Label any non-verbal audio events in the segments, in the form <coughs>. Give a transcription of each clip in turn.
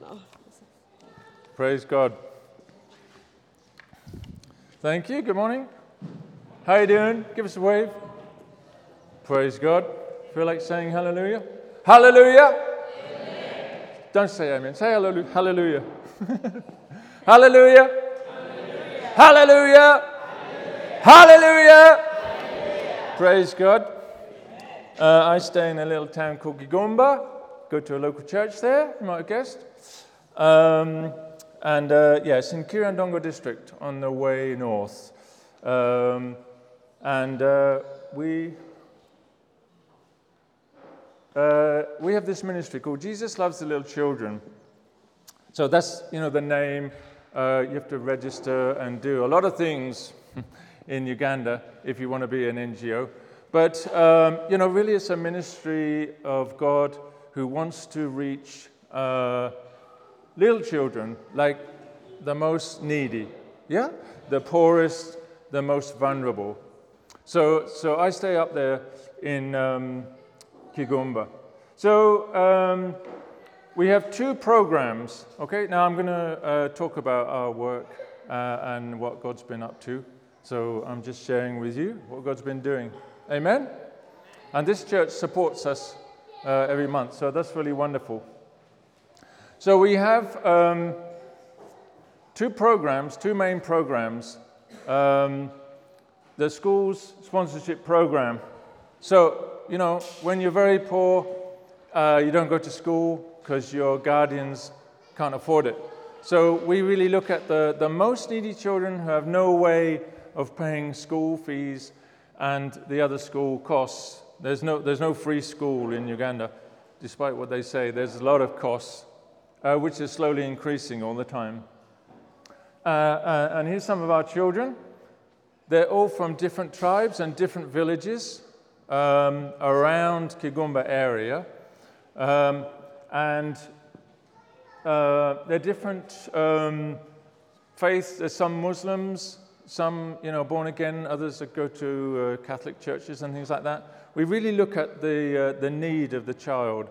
now. Praise God. Thank you. Good morning. How you doing? Give us a wave. Praise God. Feel like saying hallelujah? Hallelujah. Don't say amen. Say hallelu- hallelujah. <laughs> Hallelujah. Hallelujah. Hallelujah. Praise God. Uh, I stay in a little town called Kigumba. Go to a local church there, you might have guessed. Um, and uh, yes, in Kiryandongo district on the way north. Um, and uh, we, uh, we have this ministry called Jesus Loves the Little Children. So that's, you know, the name. Uh, you have to register and do a lot of things <laughs> in Uganda if you want to be an NGO. But, um, you know, really it's a ministry of God who wants to reach uh, little children, like the most needy, yeah? The poorest, the most vulnerable. So, so I stay up there in um, Kigumba. So um, we have two programs. Okay, now I'm going to uh, talk about our work uh, and what God's been up to. So I'm just sharing with you what God's been doing. Amen? And this church supports us uh, every month, so that's really wonderful. So we have um, two programs, two main programs. Um, the school's sponsorship program. So, you know, when you're very poor, uh, you don't go to school because your guardians can't afford it. So we really look at the, the most needy children who have no way of paying school fees and the other school costs. There's no, there's no free school in Uganda, despite what they say. There's a lot of costs, uh, which is slowly increasing all the time. Uh, uh, and here's some of our children. They're all from different tribes and different villages um, around Kigumba area. Um, and uh, they're different um, faiths. There's some Muslims, some, you know, born again, others that go to uh, Catholic churches and things like that. We really look at the, uh, the need of the child.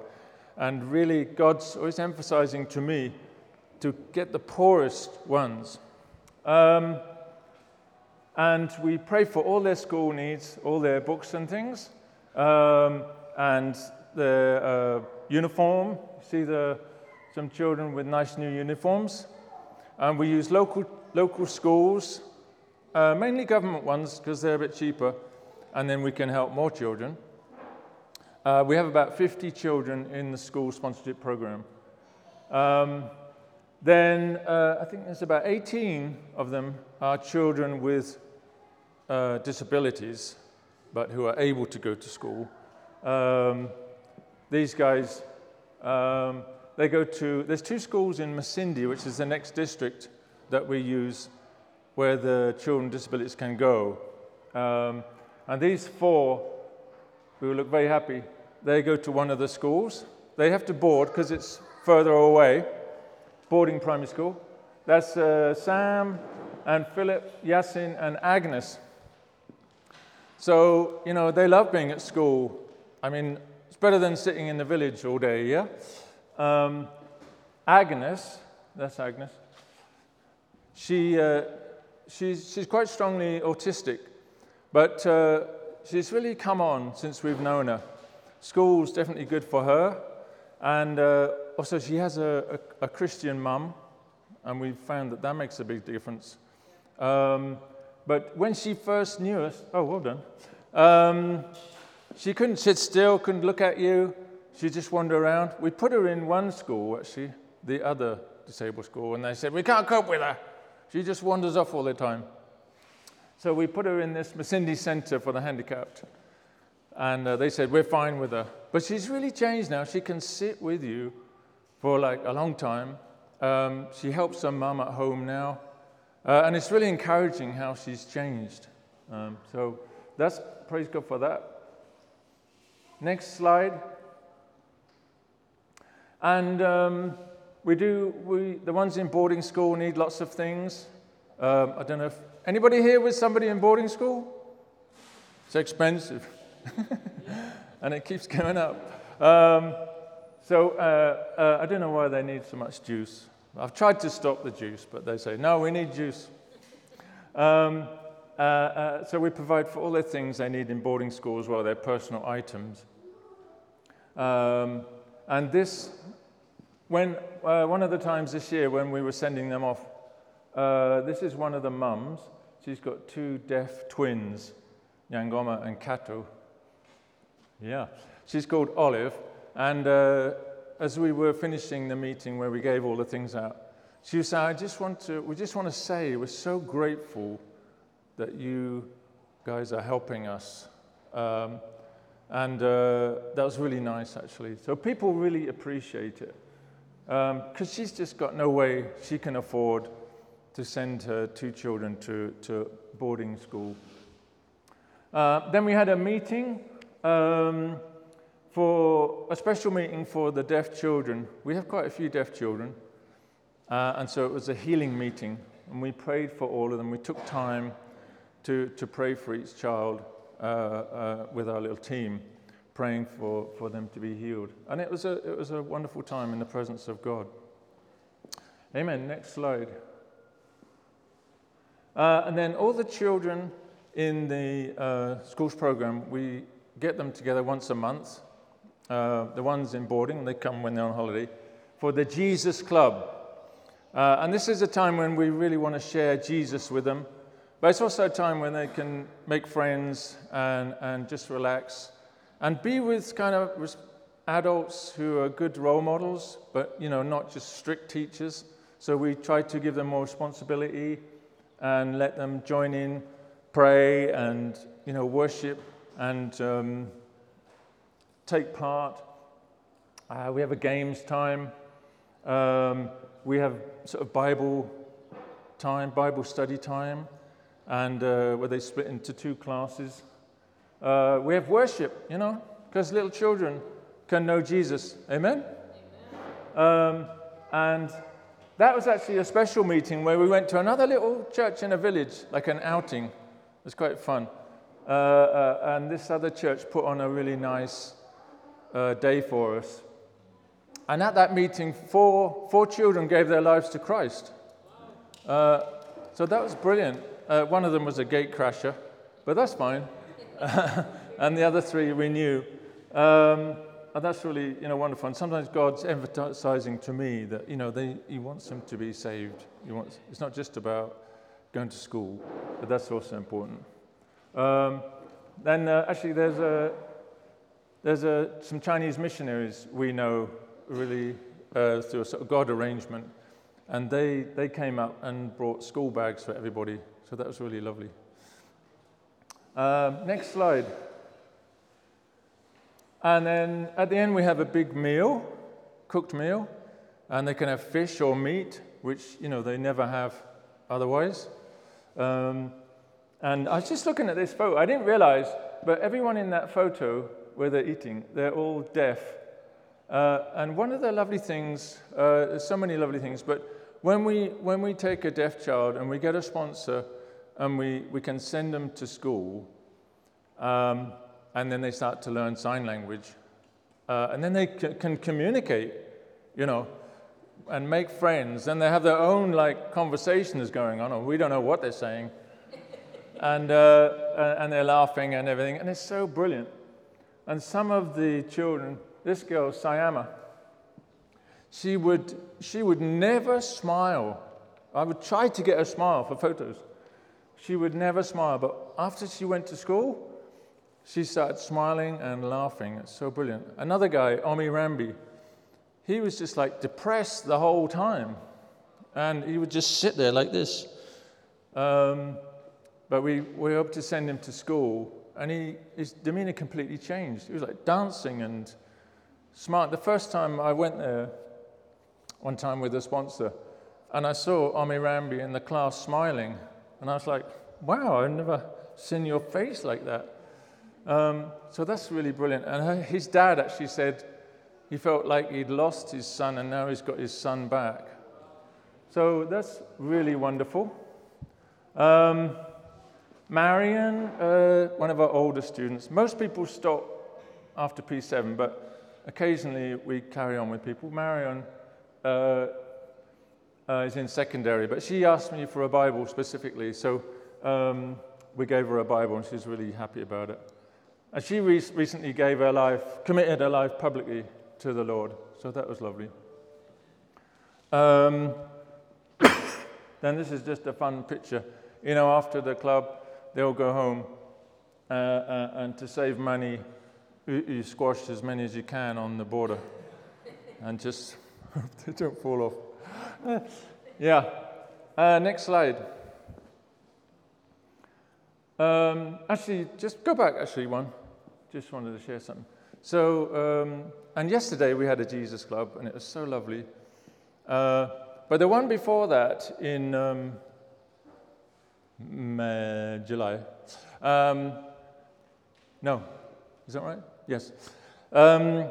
And really, God's always emphasizing to me to get the poorest ones. Um, and we pray for all their school needs, all their books and things, um, and their uh, uniform. See the, some children with nice new uniforms. And we use local, local schools, uh, mainly government ones because they're a bit cheaper, and then we can help more children. Uh, we have about 50 children in the school sponsorship program. Um, then uh, I think there's about 18 of them are children with uh, disabilities, but who are able to go to school. Um, these guys, um, they go to, there's two schools in Masindi, which is the next district that we use where the children with disabilities can go. Um, and these four, who look very happy, they go to one of the schools. They have to board because it's further away, boarding primary school. That's uh, Sam and Philip, Yasin, and Agnes. So, you know, they love being at school. I mean, it's better than sitting in the village all day, yeah? Um, Agnes, that's Agnes, she, uh, she's, she's quite strongly autistic, but uh, she's really come on since we've known her. School's definitely good for her, and uh, also she has a, a, a Christian mum, and we've found that that makes a big difference. Um, but when she first knew us, oh, well done, um, she couldn't sit still, couldn't look at you. She just wandered around. We put her in one school, actually, the other disabled school, and they said, We can't cope with her. She just wanders off all the time. So we put her in this Masindi Center for the Handicapped. And uh, they said, We're fine with her. But she's really changed now. She can sit with you for like a long time. Um, she helps her mum at home now. Uh, and it's really encouraging how she's changed. Um, so that's praise God for that. Next slide. And um, we do, we, the ones in boarding school need lots of things. Um, I don't know if anybody here with somebody in boarding school? It's expensive. <laughs> and it keeps going up. Um, So uh, uh, I don't know why they need so much juice. I've tried to stop the juice, but they say, no, we need juice. Um, uh, uh, so we provide for all the things they need in boarding school as well, their personal items. Um, and this, when, uh, one of the times this year when we were sending them off, uh, this is one of the mums. She's got two deaf twins, Yangoma and Kato. Yeah, she's called Olive. And uh, as we were finishing the meeting where we gave all the things out, she said, I just want to, we just want to say we're so grateful that you guys are helping us. Um, and uh, that was really nice, actually. So people really appreciate it. Because um, she's just got no way she can afford to send her two children to, to boarding school. Uh, then we had a meeting um, for a special meeting for the deaf children. We have quite a few deaf children. Uh, and so it was a healing meeting. And we prayed for all of them. We took time to, to pray for each child uh, uh, with our little team, praying for, for them to be healed. And it was, a, it was a wonderful time in the presence of God. Amen. Next slide. Uh, and then all the children in the uh, schools program, we get them together once a month. Uh, the ones in boarding, they come when they're on holiday, for the Jesus Club. Uh, and this is a time when we really want to share Jesus with them. But it's also a time when they can make friends and, and just relax and be with kind of adults who are good role models, but you know, not just strict teachers. So we try to give them more responsibility and let them join in, pray and you know, worship and um, take part. Uh, we have a games time. Um, we have sort of Bible time, Bible study time and uh, where they split into two classes. Uh, we have worship, you know, because little children can know Jesus. Amen? Amen. Um, and that was actually a special meeting where we went to another little church in a village, like an outing. It was quite fun. Uh, uh and this other church put on a really nice uh, day for us. And at that meeting, four, four children gave their lives to Christ. Uh, so that was brilliant. Uh, one of them was a gate crasher, but that's fine. <laughs> and the other three we knew. Um, and that's really you know, wonderful. And sometimes God's emphasizing to me that you know, they, He wants them to be saved. He wants, it's not just about going to school, but that's also important. Um, then uh, actually, there's, a, there's a, some Chinese missionaries we know really uh, through a sort of God arrangement, and they, they came up and brought school bags for everybody so that was really lovely. Um, next slide. And then at the end, we have a big meal, cooked meal, and they can have fish or meat, which you know they never have otherwise. Um, and I was just looking at this photo. I didn't realize, but everyone in that photo where they're eating, they're all deaf. Uh, and one of the lovely things, uh, there's so many lovely things, but when we, when we take a deaf child and we get a sponsor and we, we can send them to school, um, and then they start to learn sign language. Uh, and then they c- can communicate, you know, and make friends. And they have their own, like, conversations going on, or we don't know what they're saying. <laughs> and, uh, and they're laughing and everything. And it's so brilliant. And some of the children, this girl, Sayama, she would, she would never smile. I would try to get her smile for photos. She would never smile, but after she went to school, she started smiling and laughing. It's so brilliant. Another guy, Omi Rambi, he was just like depressed the whole time. And he would just sit there like this. Um, but we, we hoped to send him to school, and he, his demeanor completely changed. He was like dancing and smart. The first time I went there, one time with a sponsor, and I saw Omi Rambi in the class smiling. And I was like, wow, I've never seen your face like that. Um, so that's really brilliant. And her, his dad actually said he felt like he'd lost his son and now he's got his son back. So that's really wonderful. Um, Marion, uh, one of our older students, most people stop after P7, but occasionally we carry on with people. Marion uh, uh, is in secondary, but she asked me for a Bible specifically, so um, we gave her a Bible, and she's really happy about it. And she re- recently gave her life, committed her life publicly to the Lord, so that was lovely. Um, <coughs> then this is just a fun picture. You know, after the club, they all go home, uh, uh, and to save money, you, you squash as many as you can on the boda, and just hope <laughs> they don't fall off. <laughs> yeah. Uh, next slide. Um, actually, just go back. Actually, one. Just wanted to share something. So, um, and yesterday we had a Jesus Club, and it was so lovely. Uh, but the one before that, in um, May, July, um, no, is that right? Yes. Um,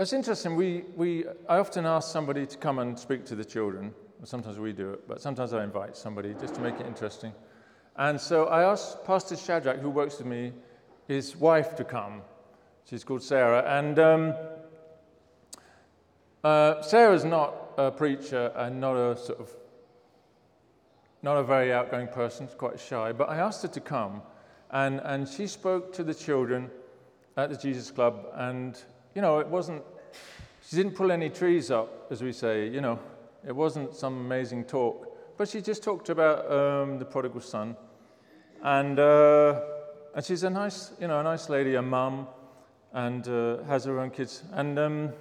it's interesting. We, we, I often ask somebody to come and speak to the children. Sometimes we do it, but sometimes I invite somebody just to make it interesting. And so I asked Pastor Shadrach, who works with me, his wife to come. She's called Sarah. And um, uh, Sarah's not a preacher and not a sort of not a very outgoing person, she's quite shy, but I asked her to come and, and she spoke to the children at the Jesus Club and you know, it wasn't, she didn't pull any trees up, as we say, you know, it wasn't some amazing talk, but she just talked about um, the prodigal son. And, uh, and she's a nice, you know, a nice lady, a mum, and uh, has her own kids. And um,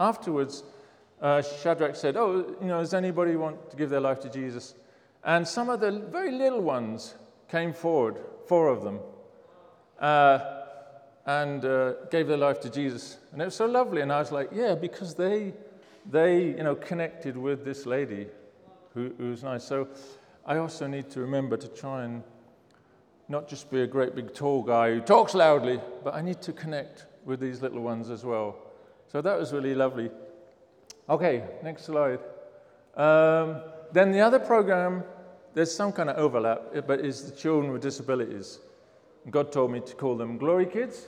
afterwards, uh, Shadrach said, Oh, you know, does anybody want to give their life to Jesus? And some of the very little ones came forward, four of them. Uh, and uh, gave their life to Jesus. And it was so lovely. And I was like, yeah, because they, they you know, connected with this lady who, who was nice. So I also need to remember to try and not just be a great big tall guy who talks loudly, but I need to connect with these little ones as well. So that was really lovely. Okay, next slide. Um, then the other program, there's some kind of overlap, but is the children with disabilities. God told me to call them Glory Kids.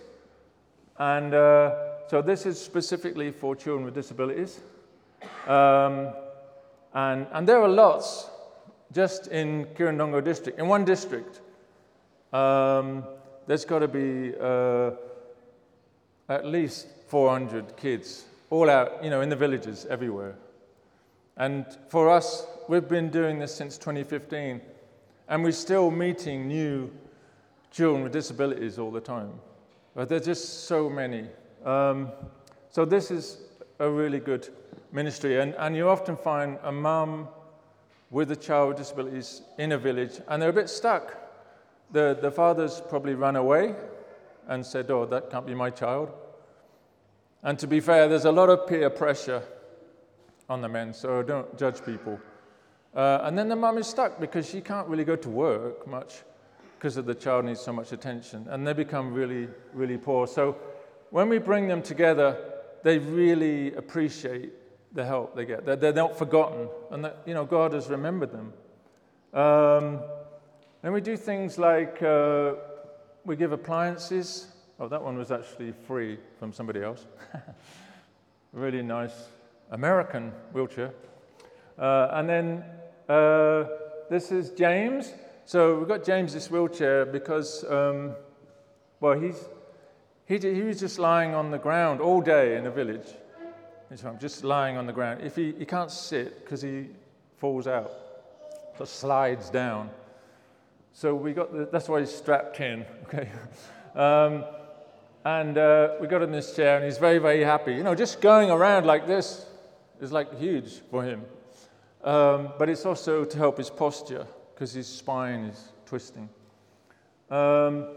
And uh, so this is specifically for children with disabilities. Um, and, and there are lots just in Kiryandongo district. In one district, um, there's got to be uh, at least 400 kids, all out, you know, in the villages everywhere. And for us, we've been doing this since 2015, and we're still meeting new children with disabilities all the time. But there's just so many. Um, so this is a really good ministry. And, and you often find a mum with a child with disabilities in a village, and they're a bit stuck. The, the father's probably ran away and said, Oh, that can't be my child. And to be fair, there's a lot of peer pressure on the men, so don't judge people. Uh, and then the mum is stuck because she can't really go to work much because the child needs so much attention, and they become really, really poor. So when we bring them together, they really appreciate the help they get. They're, they're not forgotten, and that, you know, God has remembered them. Um, and we do things like uh, we give appliances. Oh, that one was actually free from somebody else. <laughs> really nice American wheelchair. Uh, and then uh, this is James. So we've got James this wheelchair because, um, well, he's, he, he was just lying on the ground all day in the village. So I'm just lying on the ground. If he, he can't sit because he falls out, so slides down. So we got the, that's why he's strapped in. <laughs> Okay, um, and uh, we got him this chair, and he's very very happy. You know, just going around like this is like huge for him. Um, but it's also to help his posture because his spine is twisting. Um,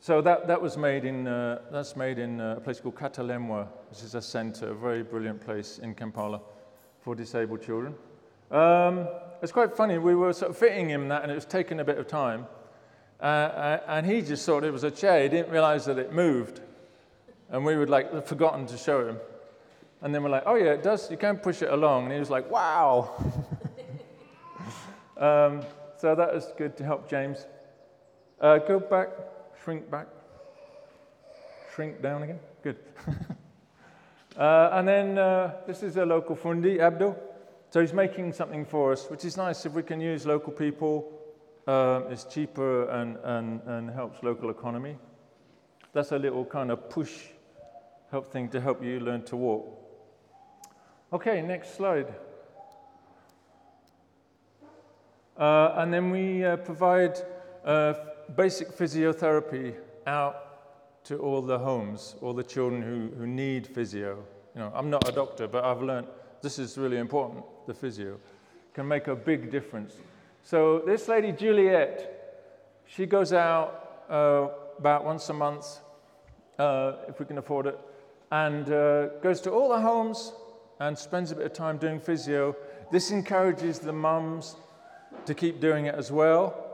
so that, that was made in, uh, that's made in uh, a place called Katalemwa, which is a center, a very brilliant place in Kampala for disabled children. Um, it's quite funny, we were sort of fitting him that and it was taking a bit of time. Uh, uh and he just thought it was a chair, he didn't realize that it moved. And we would like, forgotten to show him. And then we're like, oh yeah, it does, you can push it along. And he was like, wow. <laughs> Um, so that was good to help James. Uh, go back, shrink back, shrink down again? Good. <laughs> uh, and then uh, this is a local fundi, Abdul. So he's making something for us, which is nice if we can use local people. Um, it's cheaper and, and, and helps local economy. That's a little kind of push help thing to help you learn to walk. Okay, next slide. Uh, and then we uh, provide uh, basic physiotherapy out to all the homes, all the children who, who need physio. You know, I'm not a doctor, but I've learned this is really important, the physio. Can make a big difference. So this lady, Juliet, she goes out uh, about once a month, uh, if we can afford it, and uh, goes to all the homes and spends a bit of time doing physio. This encourages the mums to keep doing it as well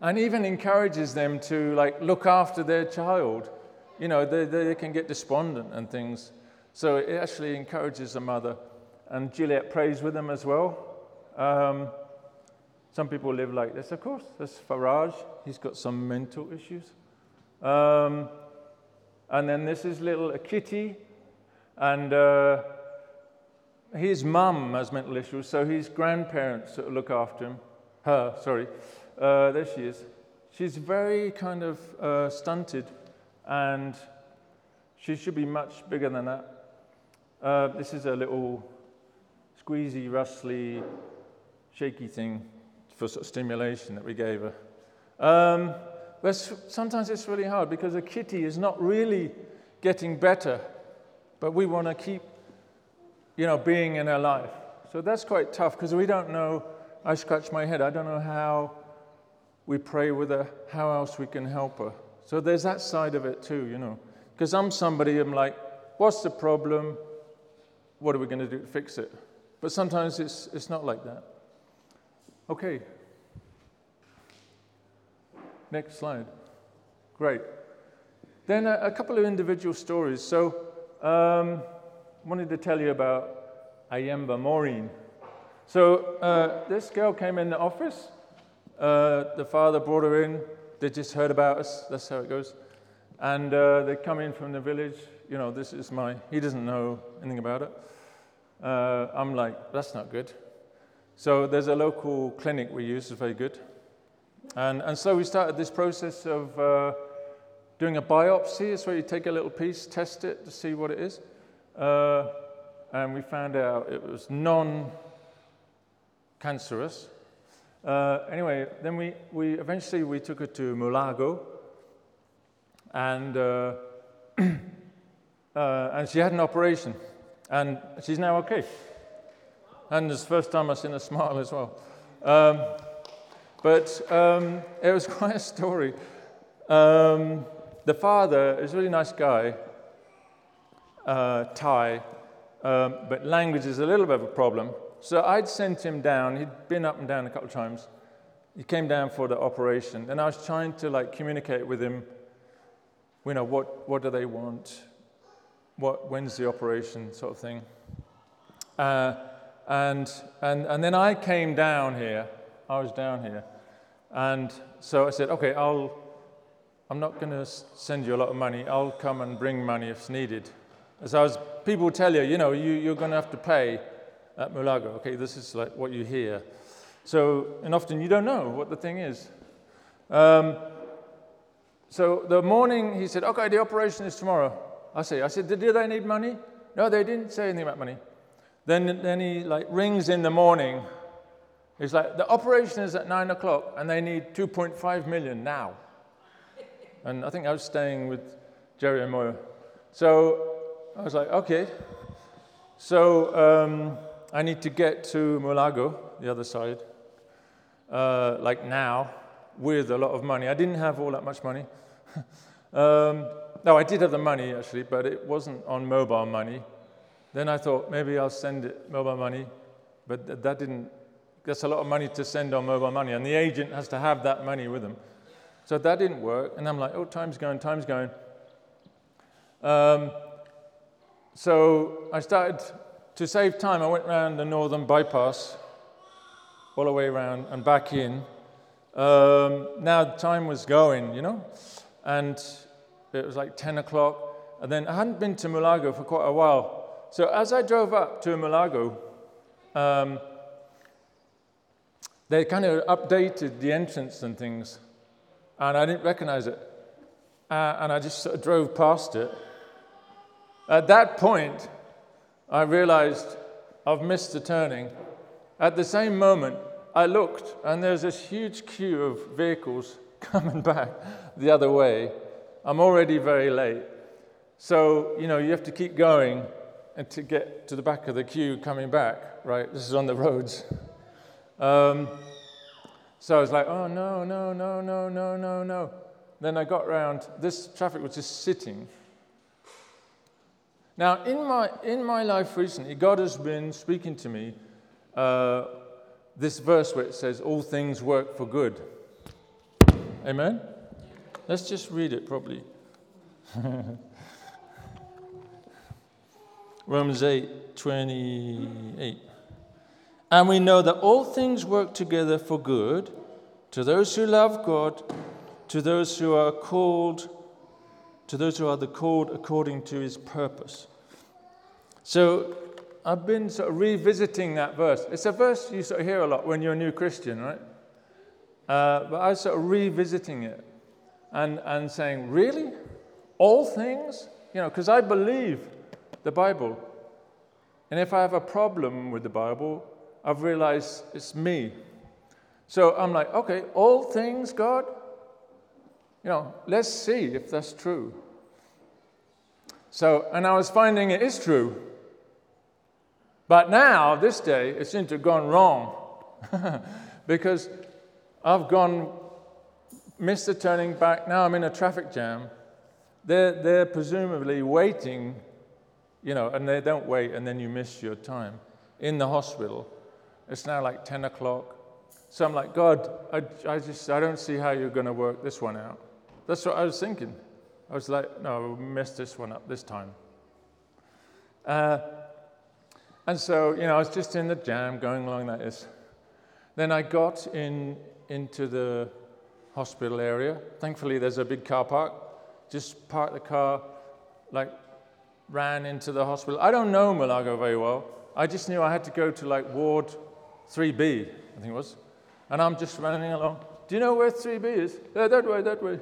and even encourages them to like look after their child you know they, they can get despondent and things so it actually encourages the mother and juliet prays with them as well um, some people live like this of course there's faraj he's got some mental issues um, and then this is little kitty and uh, his mum has mental issues, so his grandparents look after him. Her, sorry. Uh, there she is. She's very kind of uh, stunted, and she should be much bigger than that. Uh, this is a little squeezy, rustly, shaky thing for sort of stimulation that we gave her. Um, sometimes it's really hard because a kitty is not really getting better, but we want to keep you know, being in her life. So that's quite tough because we don't know. I scratch my head. I don't know how we pray with her, how else we can help her. So there's that side of it too, you know. Because I'm somebody, I'm like, what's the problem? What are we going to do to fix it? But sometimes it's, it's not like that. Okay. Next slide. Great. Then a, a couple of individual stories. So, um, wanted to tell you about Ayemba Maureen. So uh, this girl came in the office. Uh, the father brought her in. They just heard about us. That's how it goes. And uh, they come in from the village. You know, this is my. He doesn't know anything about it. Uh, I'm like, that's not good. So there's a local clinic we use. It's very good. And, and so we started this process of uh, doing a biopsy. It's where you take a little piece, test it to see what it is. Uh, and we found out it was non cancerous. Uh, anyway, then we, we eventually we took her to Mulago, and, uh, <clears throat> uh, and she had an operation, and she's now okay. And it's the first time I've seen her smile as well. Um, but um, it was <laughs> quite a story. Um, the father is a really nice guy, uh, Thai, um, but language is a little bit of a problem. So I'd sent him down. He'd been up and down a couple of times. He came down for the operation, and I was trying to like communicate with him. You know, what what do they want? What when's the operation, sort of thing. Uh, and and and then I came down here. I was down here, and so I said, okay, I'll. I'm not going to send you a lot of money. I'll come and bring money if it's needed. As I was, people tell you, you know, you, you're going to have to pay at Mulago. Okay, this is like what you hear. So, and often you don't know what the thing is. Um, so the morning he said, okay, the operation is tomorrow. I say, I said, did, did they need money? No, they didn't say anything about money. Then, then he like rings in the morning. He's like, the operation is at nine o'clock and they need 2.5 million now. And I think I was staying with Jerry and Moya. So I was like, okay. So um, I need to get to Mulago, the other side, uh, like now, with a lot of money. I didn't have all that much money. <laughs> um, no, I did have the money actually, but it wasn't on mobile money. Then I thought maybe I'll send it mobile money, but th- that didn't. That's a lot of money to send on mobile money, and the agent has to have that money with them. So that didn't work, and I'm like, oh, time's going, time's going. Um, so I started to save time. I went around the northern bypass, all the way around and back in. Um, now time was going, you know, and it was like 10 o'clock. And then I hadn't been to Mulago for quite a while. So as I drove up to Mulago, um, they kind of updated the entrance and things, and I didn't recognize it. Uh, and I just sort of drove past it. At that point, I realized I've missed the turning. At the same moment, I looked, and there's this huge queue of vehicles <laughs> coming back the other way. I'm already very late. So, you know, you have to keep going and to get to the back of the queue coming back, right? This is on the roads. Um, so I was like, oh, no, no, no, no, no, no, no. Then I got round, this traffic was just sitting. Now, in my, in my life recently, God has been speaking to me uh, this verse where it says, All things work for good. Amen? Let's just read it properly. <laughs> Romans 8 28. And we know that all things work together for good to those who love God, to those who are called, to those who are the called according to his purpose. So I've been sort of revisiting that verse. It's a verse you sort of hear a lot when you're a new Christian, right? Uh, but I was sort of revisiting it and, and saying, really? All things? You know, because I believe the Bible. And if I have a problem with the Bible, I've realized it's me. So I'm like, okay, all things, God? You know, let's see if that's true. So, and I was finding it is true. But now, this day, it seems to have gone wrong <laughs> because I've gone, missed the turning back. Now I'm in a traffic jam. They're, they're presumably waiting, you know, and they don't wait, and then you miss your time in the hospital. It's now like 10 o'clock. So I'm like, God, I, I just, I don't see how you're going to work this one out. That's what I was thinking. I was like, no, we messed this one up this time. Uh, and so, you know, I was just in the jam going along like this. Then I got in into the hospital area. Thankfully, there's a big car park. Just parked the car, like, ran into the hospital. I don't know Mulago very well. I just knew I had to go to like Ward 3B, I think it was. And I'm just running along. Do you know where 3B is? Yeah, that way, that way.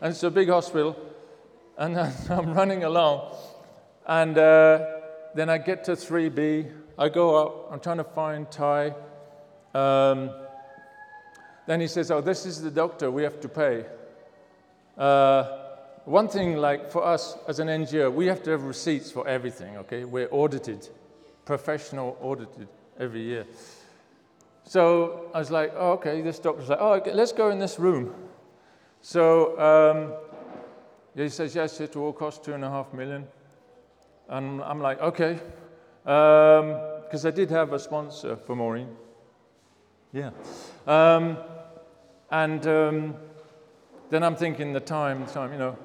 And it's a big hospital. And <laughs> I'm running along. And uh, then I get to 3B. I go up. I'm trying to find Ty. Um, then he says, Oh, this is the doctor. We have to pay. Uh, one thing, like for us as an NGO, we have to have receipts for everything, okay? We're audited, professional audited every year. So I was like, oh, okay, this doctor's like, oh, okay, let's go in this room. So um, he says, yes, it will cost two and a half million. And I'm like, okay. Because um, I did have a sponsor for Maureen. Yeah. Um, and um, then I'm thinking the time, the time, you know.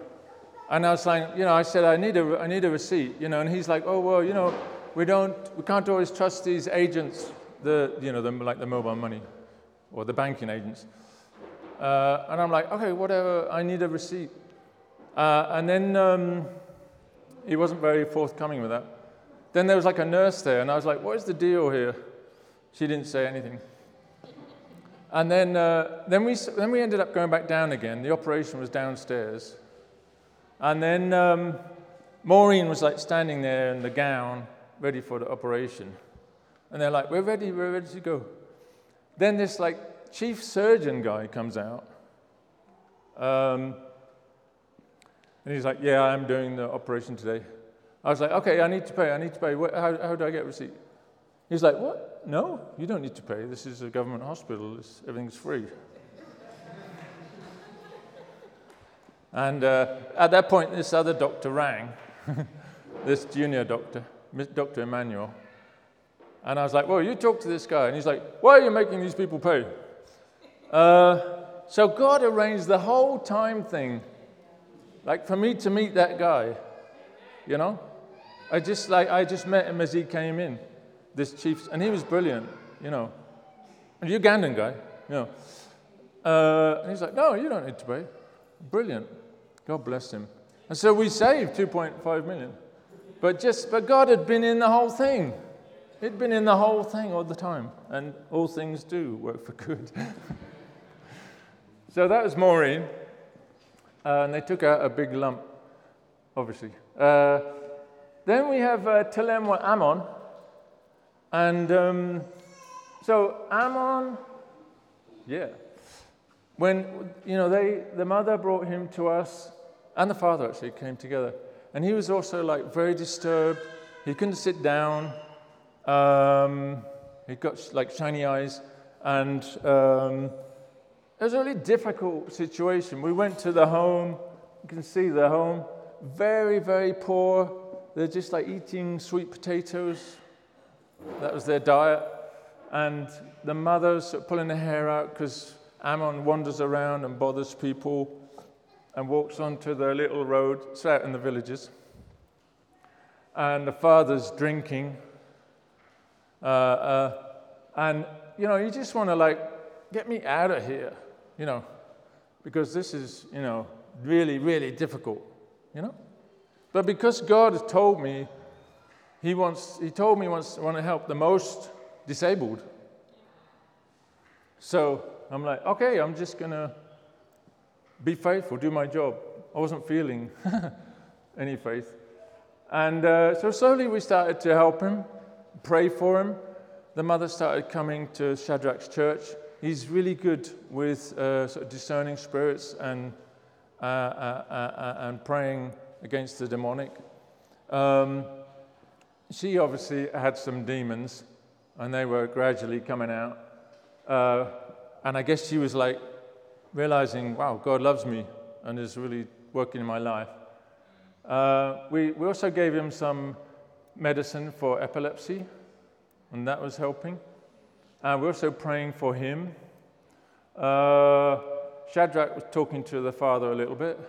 And I was like, you know, I said, I need a, I need a receipt, you know. And he's like, oh, well, you know, we don't, we can't always trust these agents the, you know, the, like the mobile money or the banking agents. Uh, and I'm like, okay, whatever, I need a receipt. Uh, and then um, he wasn't very forthcoming with that. Then there was like a nurse there, and I was like, what is the deal here? She didn't say anything. And then, uh, then, we, then we ended up going back down again. The operation was downstairs. And then um, Maureen was like standing there in the gown, ready for the operation. And they're like, we're ready, we're ready to go. Then this like chief surgeon guy comes out. Um, and he's like, yeah, I'm doing the operation today. I was like, okay, I need to pay, I need to pay. How, how do I get a receipt? He's like, what? No, you don't need to pay. This is a government hospital. It's, everything's free. and uh, at that point, this other doctor rang, <laughs> this junior doctor, Dr. Emmanuel. And I was like, well, you talk to this guy. And he's like, why are you making these people pay? Uh, so God arranged the whole time thing, like for me to meet that guy, you know? I just like I just met him as he came in, this chief, and he was brilliant, you know. A Ugandan guy, you know. Uh, and he's like, no, you don't need to pay. Brilliant. God bless him. And so we saved 2.5 million. But just, but God had been in the whole thing. He'd been in the whole thing all the time. And all things do work for good. <laughs> so that was Maureen. Uh, and they took out a big lump, obviously. Uh, then we have uh, Telemwa. And um, so Ammon, yeah. When, you know, they, the mother brought him to us, and the father actually came together. And he was also like very disturbed. He couldn't sit down. Um, he got like shiny eyes. And um, it was a really difficult situation. We went to the home. You can see the home. Very, very poor. They're just like eating sweet potatoes. That was their diet. And the mother's pulling their hair out because Ammon wanders around and bothers people and walks onto the little road. It's out in the villages. And the father's drinking. Uh, uh, and, you know, you just want to, like, get me out of here, you know, because this is, you know, really, really difficult, you know? But because God has told me, He wants, He told me He wants want to help the most disabled. So I'm like, okay, I'm just going to be faithful, do my job. I wasn't feeling <laughs> any faith. And uh, so slowly we started to help him, pray for him. The mother started coming to Shadrach's church. He's really good with uh, sort of discerning spirits and, uh, uh, uh, uh and praying against the demonic. Um, she obviously had some demons, and they were gradually coming out. and I guess she was like, realizing, wow, God loves me and is really working in my life. Uh, we, we also gave him some medicine for epilepsy, and that was helping. And we're also praying for him. Uh, Shadrach was talking to the father a little bit.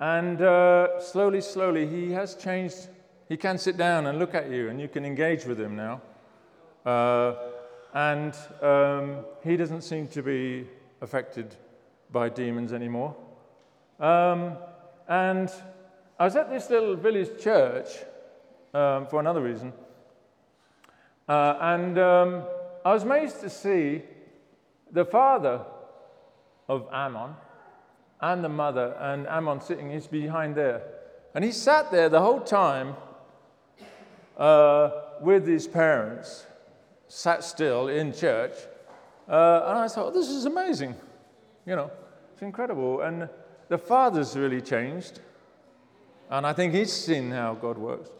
And uh, slowly, slowly, he has changed. He can sit down and look at you, and you can engage with him now. Uh, and um, he doesn't seem to be affected by demons anymore. Um, and I was at this little village church um, for another reason. Uh, and um, I was amazed to see the father of Ammon and the mother, and Ammon sitting, he's behind there. And he sat there the whole time uh, with his parents, sat still in church, uh, and I thought, this is amazing. You know, it's incredible. And the father's really changed. And I think he's seen how God works.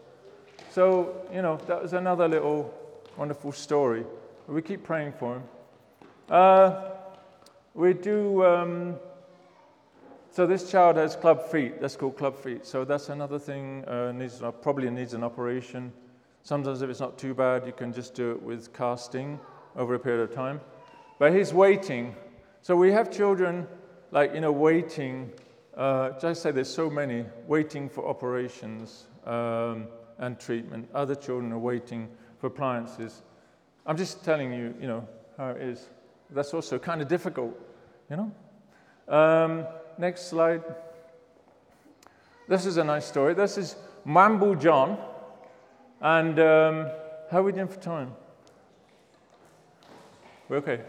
So, you know, that was another little wonderful story. We keep praying for him. Uh, we do, um, so this child has club feet. That's called club feet. So that's another thing, uh, needs, probably needs an operation. Sometimes, if it's not too bad, you can just do it with casting over a period of time. But he's waiting. So we have children, like, you know, waiting. Uh, just say there's so many waiting for operations um, and treatment. Other children are waiting for appliances. I'm just telling you, you know, how it is. That's also kind of difficult, you know. Um, next slide. This is a nice story. This is Mambu John. And um, how are we doing for time? We're okay.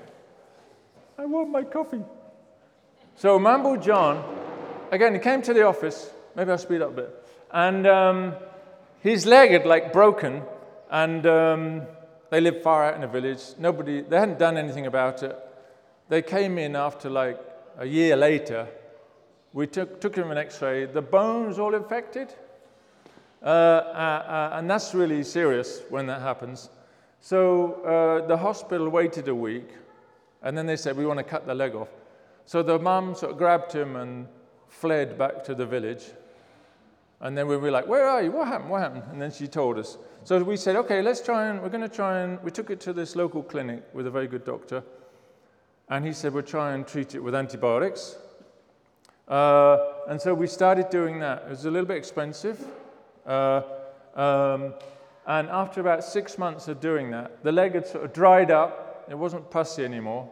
I want my coffee. So Mambo John, again, he came to the office. Maybe I'll speed up a bit. And um, his leg had like broken, and um, they lived far out in a village. Nobody, they hadn't done anything about it. They came in after like a year later. We took, took him an x-ray. The bone's all infected. Uh, uh, uh, and that's really serious when that happens. So uh, the hospital waited a week and then they said, We want to cut the leg off. So the mum sort of grabbed him and fled back to the village. And then we were like, Where are you? What happened? What happened? And then she told us. So we said, Okay, let's try and, we're going to try and, we took it to this local clinic with a very good doctor. And he said, We'll try and treat it with antibiotics. Uh, and so we started doing that. It was a little bit expensive. Uh, um, and after about six months of doing that, the leg had sort of dried up it wasn't pussy anymore.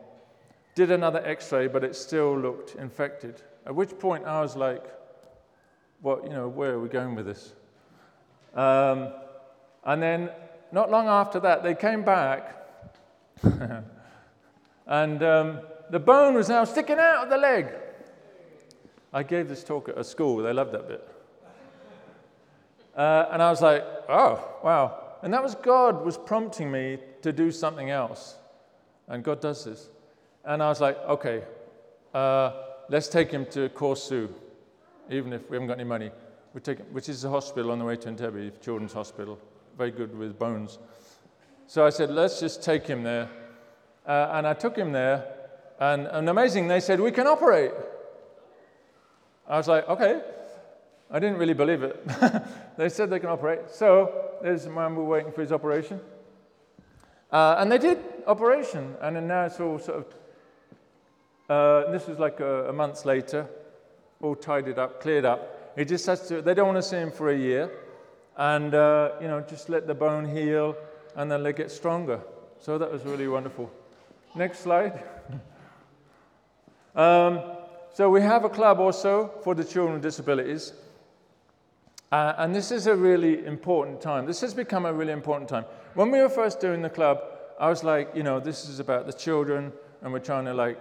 Did another x ray, but it still looked infected. At which point I was like, what, you know, where are we going with this? Um, and then not long after that, they came back, <laughs> and um, the bone was now sticking out of the leg. I gave this talk at a school, they loved that bit. Uh, and I was like, oh, wow. And that was God was prompting me to do something else. And God does this. And I was like, okay, uh, let's take him to Corsu, even if we haven't got any money. We take him, which is a hospital on the way to Entebbe, Children's Hospital, very good with bones. So I said, let's just take him there. Uh, and I took him there, and, and amazing, they said, we can operate. I was like, okay. I didn't really believe it. <laughs> they said they can operate. So there's a man we're waiting for his operation. Uh, and they did operation, and then now it's all sort of. Uh, this was like a, a month later, all tidied up, cleared up. He just has to. They don't want to see him for a year, and uh, you know, just let the bone heal, and then they get stronger. So that was really wonderful. Next slide. <laughs> um, so we have a club also for the children with disabilities. Uh, and this is a really important time. This has become a really important time. When we were first doing the club, I was like, you know, this is about the children, and we're trying to like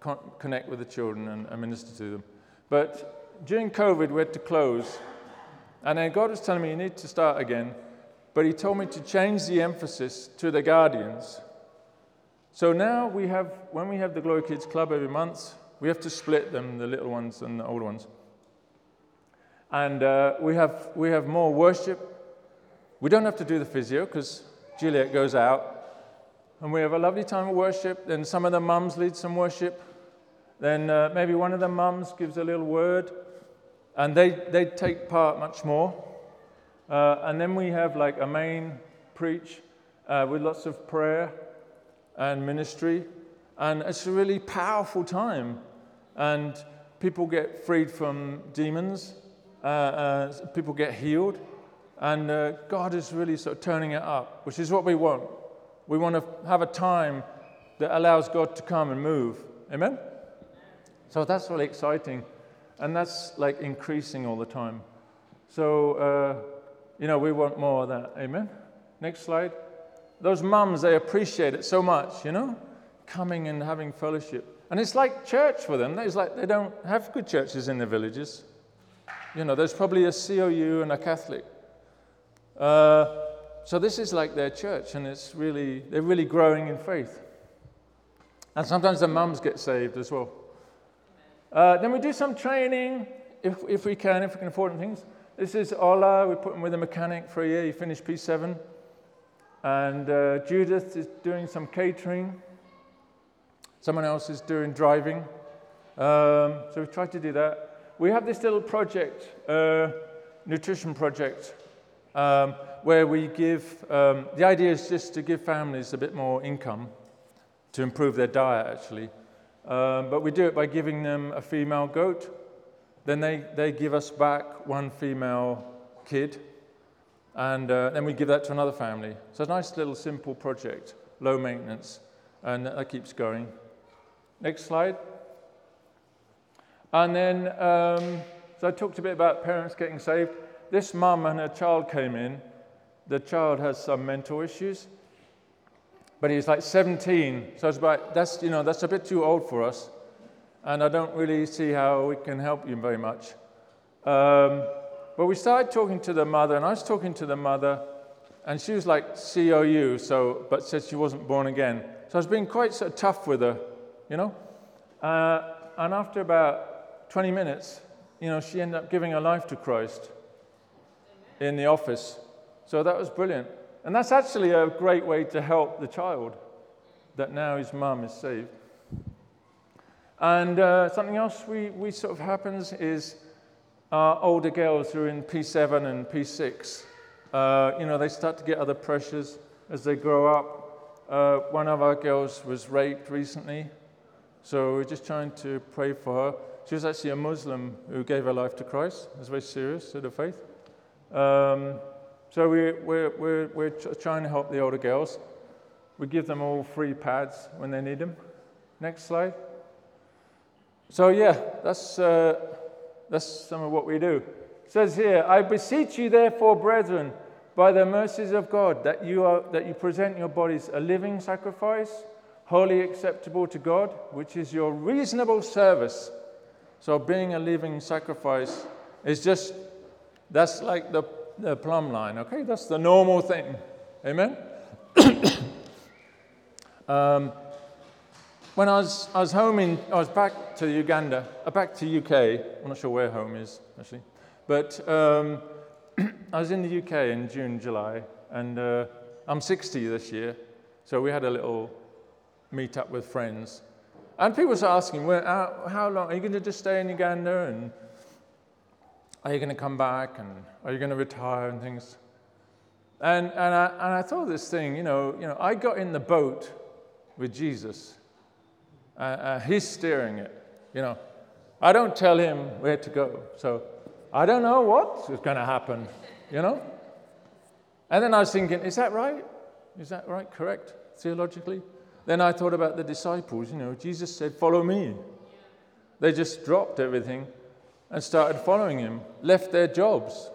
con- connect with the children and, and minister to them. But during COVID, we had to close. And then God was telling me, you need to start again. But He told me to change the emphasis to the guardians. So now we have, when we have the Glory Kids Club every month, we have to split them, the little ones and the older ones. And uh, we, have, we have more worship. We don't have to do the physio because Juliet goes out. And we have a lovely time of worship. Then some of the mums lead some worship. Then uh, maybe one of the mums gives a little word. And they, they take part much more. Uh, and then we have like a main preach uh, with lots of prayer and ministry. And it's a really powerful time. And people get freed from demons uh, uh, people get healed. And uh, God is really sort of turning it up, which is what we want. We want to have a time that allows God to come and move. Amen? So that's really exciting. And that's like increasing all the time. So, uh, you know, we want more of that. Amen? Next slide. Those mums, they appreciate it so much, you know, coming and having fellowship. And it's like church for them. It's like they don't have good churches in the villages. You know, there's probably a COU and a Catholic. Uh, so this is like their church, and it's really, they're really growing in faith. And sometimes the mums get saved as well. Uh, then we do some training, if, if we can, if we can afford things. This is Ola, we put him with a mechanic for a year, he finished P7. And uh, Judith is doing some catering. Someone else is doing driving. Um, so we try to do that we have this little project, uh, nutrition project, um, where we give, um, the idea is just to give families a bit more income to improve their diet, actually. Um, but we do it by giving them a female goat. Then they, they give us back one female kid, and uh, then we give that to another family. So a nice little simple project, low maintenance, and that keeps going. Next slide. And then, um, so I talked a bit about parents getting saved. This mum and her child came in. The child has some mental issues, but he's like 17. So I was about, that's, you know, that's a bit too old for us. And I don't really see how we can help you very much. Um, but we started talking to the mother, and I was talking to the mother, and she was like COU, so, but said she wasn't born again. So I was being quite sort of tough with her, you know? Uh, and after about 20 minutes, you know, she ended up giving her life to Christ in the office. So that was brilliant. And that's actually a great way to help the child that now his mum is saved. And uh, something else we, we sort of happens is our older girls who are in P7 and P6, uh, you know, they start to get other pressures as they grow up. Uh, one of our girls was raped recently, so we're just trying to pray for her. She was actually a Muslim who gave her life to Christ. It was very serious to the faith. Um, so we, we're, we're, we're trying to help the older girls. We give them all free pads when they need them. Next slide. So, yeah, that's, uh, that's some of what we do. It says here, I beseech you, therefore, brethren, by the mercies of God, that you, are, that you present your bodies a living sacrifice, holy acceptable to God, which is your reasonable service. So, being a living sacrifice is just, that's like the, the plumb line, okay? That's the normal thing. Amen? <coughs> um, when I was, I was home in, I was back to Uganda, uh, back to UK. I'm not sure where home is, actually. But um, <coughs> I was in the UK in June, July, and uh, I'm 60 this year. So we had a little meet up with friends. And people were asking, well, how, how long? Are you going to just stay in Uganda? And are you going to come back? And are you going to retire? And things. And, and, I, and I thought this thing, you know, you know, I got in the boat with Jesus uh, uh, he's steering it. You know, I don't tell him where to go. So I don't know what is going to happen, you know? And then I was thinking, is that right? Is that right? Correct theologically? Then I thought about the disciples. You know, Jesus said, Follow me. They just dropped everything and started following him, left their jobs.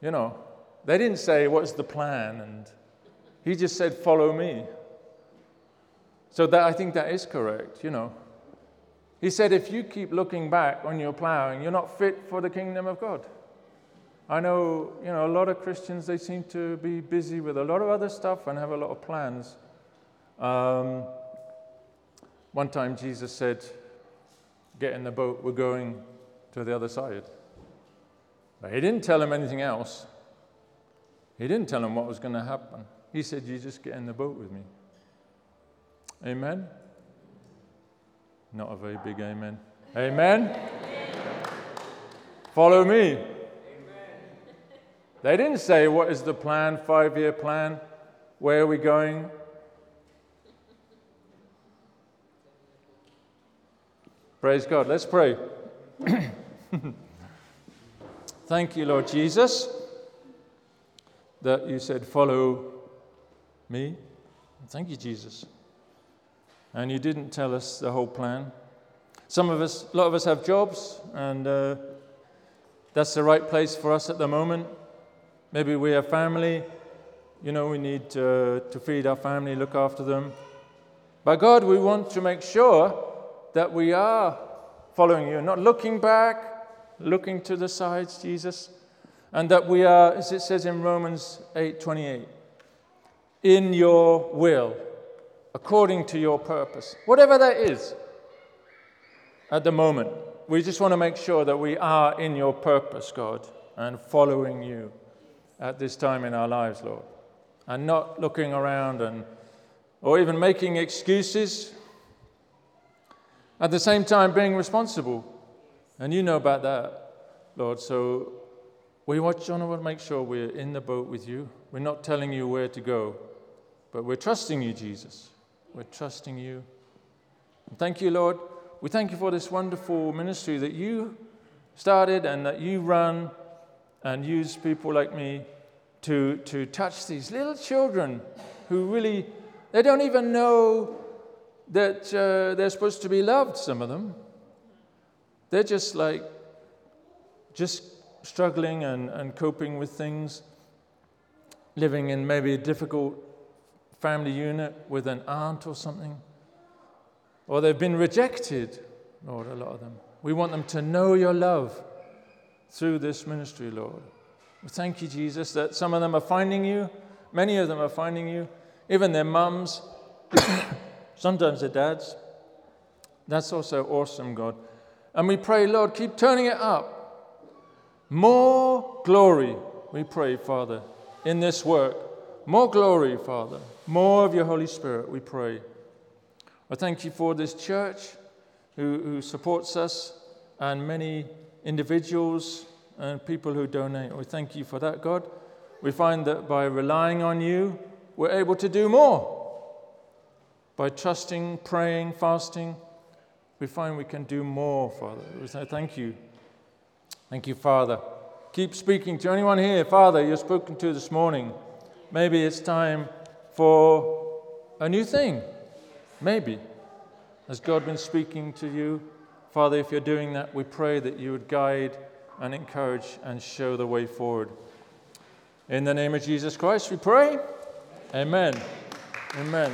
You know, they didn't say, What's the plan? And he just said, Follow me. So that, I think that is correct, you know. He said, if you keep looking back on you're plowing, you're not fit for the kingdom of God. I know, you know, a lot of Christians, they seem to be busy with a lot of other stuff and have a lot of plans. Um, one time Jesus said, Get in the boat, we're going to the other side. But he didn't tell him anything else. He didn't tell him what was going to happen. He said, You just get in the boat with me. Amen? Not a very big amen. Amen? amen. Follow me. Amen. They didn't say, What is the plan, five year plan? Where are we going? Praise God. Let's pray. <clears throat> Thank you, Lord Jesus, that you said, Follow me. Thank you, Jesus and you didn't tell us the whole plan. Some of us, a lot of us have jobs, and uh, that's the right place for us at the moment. Maybe we have family, you know, we need uh, to feed our family, look after them. By God, we want to make sure that we are following you, not looking back, looking to the sides, Jesus, and that we are, as it says in Romans 8:28, in your will according to your purpose, whatever that is at the moment. We just want to make sure that we are in your purpose, God, and following you at this time in our lives, Lord, and not looking around and or even making excuses. At the same time, being responsible. And you know about that, Lord. So we want, to want to make sure we're in the boat with you. We're not telling you where to go, but we're trusting you, Jesus. We're trusting you. And thank you, Lord. We thank you for this wonderful ministry that you started and that you run and use people like me to, to touch these little children who really, they don't even know that uh, they're supposed to be loved, some of them. They're just like, just struggling and, and coping with things, living in maybe a difficult family unit with an aunt or something. Or they've been rejected, Lord, a lot of them. We want them to know your love through this ministry, Lord. We thank you, Jesus, that some of them are finding you, many of them are finding you, even their mums, sometimes their dads. That's also awesome, God. And we pray, Lord, keep turning it up. More glory, we pray, Father, in this work. More glory, Father. More of your Holy Spirit, we pray. I thank you for this church who, who supports us and many individuals and people who donate. We thank you for that, God. We find that by relying on you, we're able to do more. By trusting, praying, fasting, we find we can do more, Father. We say thank you. Thank you, Father. Keep speaking to anyone here, Father, you've spoken to this morning. Maybe it's time for a new thing. Maybe. Has God been speaking to you? Father, if you're doing that, we pray that you would guide and encourage and show the way forward. In the name of Jesus Christ, we pray. Amen. Amen.